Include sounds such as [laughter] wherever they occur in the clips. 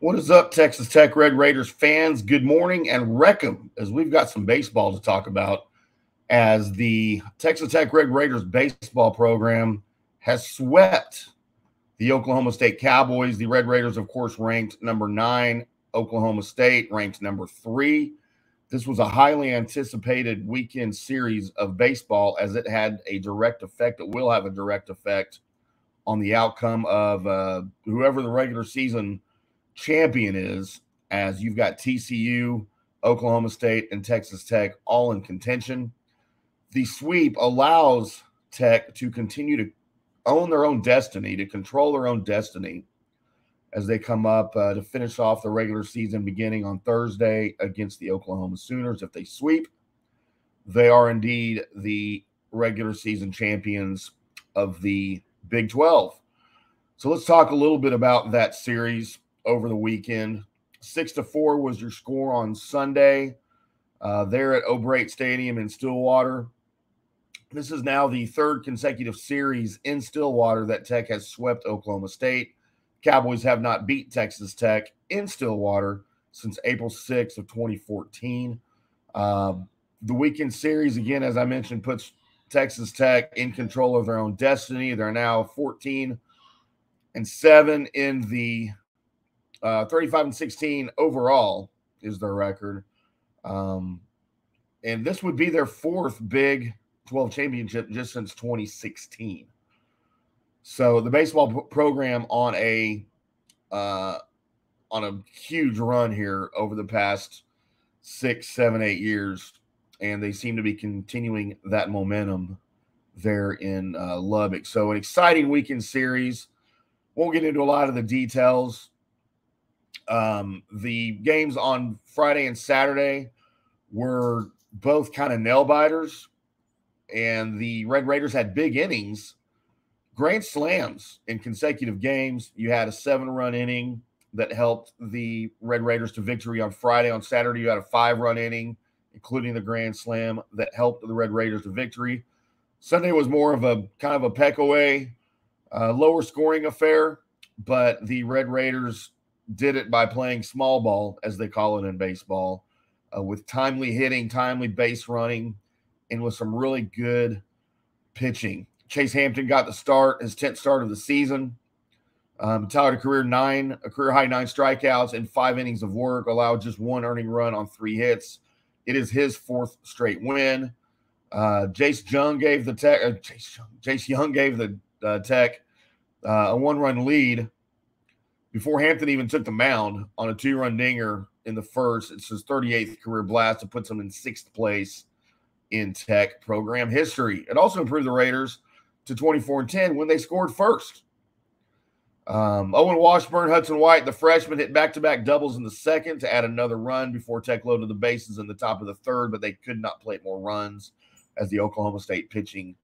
What is up, Texas Tech Red Raiders fans? Good morning and welcome as we've got some baseball to talk about as the Texas Tech Red Raiders baseball program has swept the Oklahoma State Cowboys. The Red Raiders, of course, ranked number nine. Oklahoma State ranked number three. This was a highly anticipated weekend series of baseball as it had a direct effect. It will have a direct effect on the outcome of uh, whoever the regular season champion is, as you've got TCU, Oklahoma State, and Texas Tech all in contention. The sweep allows Tech to continue to own their own destiny, to control their own destiny as they come up uh, to finish off the regular season beginning on Thursday against the Oklahoma Sooners. If they sweep, they are indeed the regular season champions of the Big 12. So let's talk a little bit about that series over the weekend. Six to four was your score on Sunday uh, there at O'Brate Stadium in Stillwater. This is now the third consecutive series in Stillwater that Tech has swept Oklahoma State. Cowboys have not beat Texas Tech in Stillwater since April 6th of 2014. Um, the weekend series, again, as I mentioned, puts Texas Tech in control of their own destiny. They're now 14 and 7 in the uh, 35 and 16 overall is their record. Um, and this would be their fourth Big 12 championship just since 2016. So the baseball program on a uh, on a huge run here over the past six, seven, eight years, and they seem to be continuing that momentum there in uh, Lubbock. So an exciting weekend series. Won't get into a lot of the details. Um, the games on Friday and Saturday were both kind of nail biters, and the Red Raiders had big innings, grand slams in consecutive games. You had a seven run inning that helped the Red Raiders to victory on Friday. On Saturday, you had a five run inning, including the grand slam that helped the Red Raiders to victory. Sunday was more of a kind of a peck away, uh, lower scoring affair, but the Red Raiders did it by playing small ball, as they call it in baseball, uh, with timely hitting, timely base running, and with some really good pitching. Chase Hampton got the start, his 10th start of the season. Um, a career nine, a career high nine strikeouts and five innings of work, allowed just one earning run on three hits. It is his fourth straight win. Uh, Jace Jung gave the tech. Uh, Jace, Jung, Jace Jung gave the uh, Tech uh, a one-run lead before Hampton even took the mound on a two run dinger in the first. It's his 38th career blast. It puts him in sixth place in Tech program history. It also improved the Raiders to 24 and 10 when they scored first. Um, Owen Washburn, Hudson White, the freshman, hit back to back doubles in the second to add another run before Tech loaded the bases in the top of the third, but they could not play more runs as the Oklahoma State pitching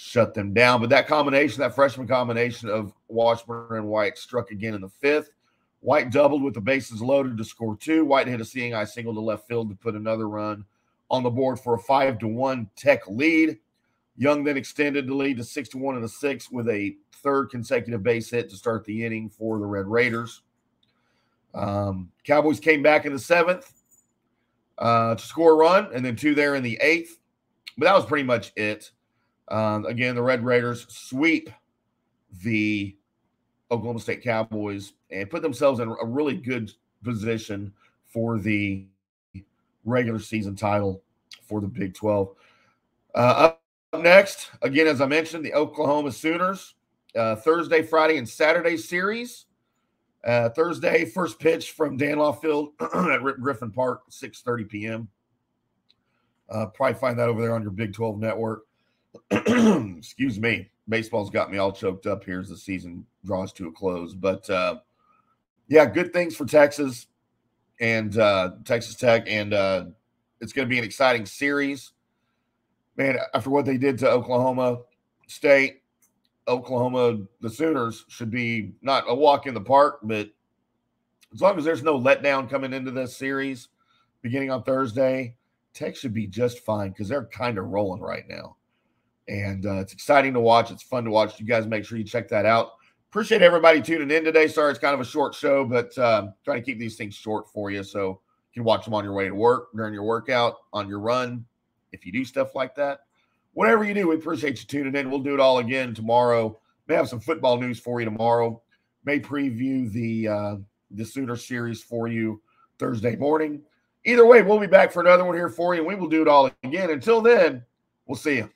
shut them down. But that combination, that freshman combination of Washburn and White struck again in the fifth. White doubled with the bases loaded to score two. White hit a seeing eye single to left field to put another run on the board for a five to one Tech lead. Jung then extended the lead to six to one in the sixth with a third consecutive base hit to start the inning for the Red Raiders. Um, Cowboys came back in the seventh uh, to score a run, and then two there in the eighth. But that was pretty much it. Um, again, the Red Raiders sweep the Oklahoma State Cowboys and put themselves in a really good position for the regular season title for the Big 12. Uh, up next, again, as I mentioned, the Oklahoma Sooners, uh, Thursday, Friday, and Saturday series. Uh, Thursday, first pitch from Dan Law Field [clears throat] at Griffin Park, 6.30 p.m. Uh, probably find that over there on your Big 12 network. [clears throat] excuse me, baseball's got me all choked up here as the season draws to a close. But uh, yeah, good things for Texas and uh, Texas Tech, and uh, it's going to be an exciting series. Man, after what they did to Oklahoma State, Oklahoma, the Sooners should be not a walk in the park, but as long as there's no letdown coming into this series beginning on Thursday, Tech should be just fine because they're kind of rolling right now and uh, it's exciting to watch. It's fun to watch. You guys make sure you check that out. appreciate everybody tuning in today. Sorry, it's kind of a short show, but uh, trying to keep these things short for you so you can watch them on your way to work, during your workout, on your run, if you do stuff like that. Whatever you do, we appreciate you tuning in. We'll do it all again tomorrow. May have some football news for you tomorrow. May preview the uh, the Sooner series for you Thursday morning. Either way, we'll be back for another one here for you, and we will do it all again. Until then, we'll see you.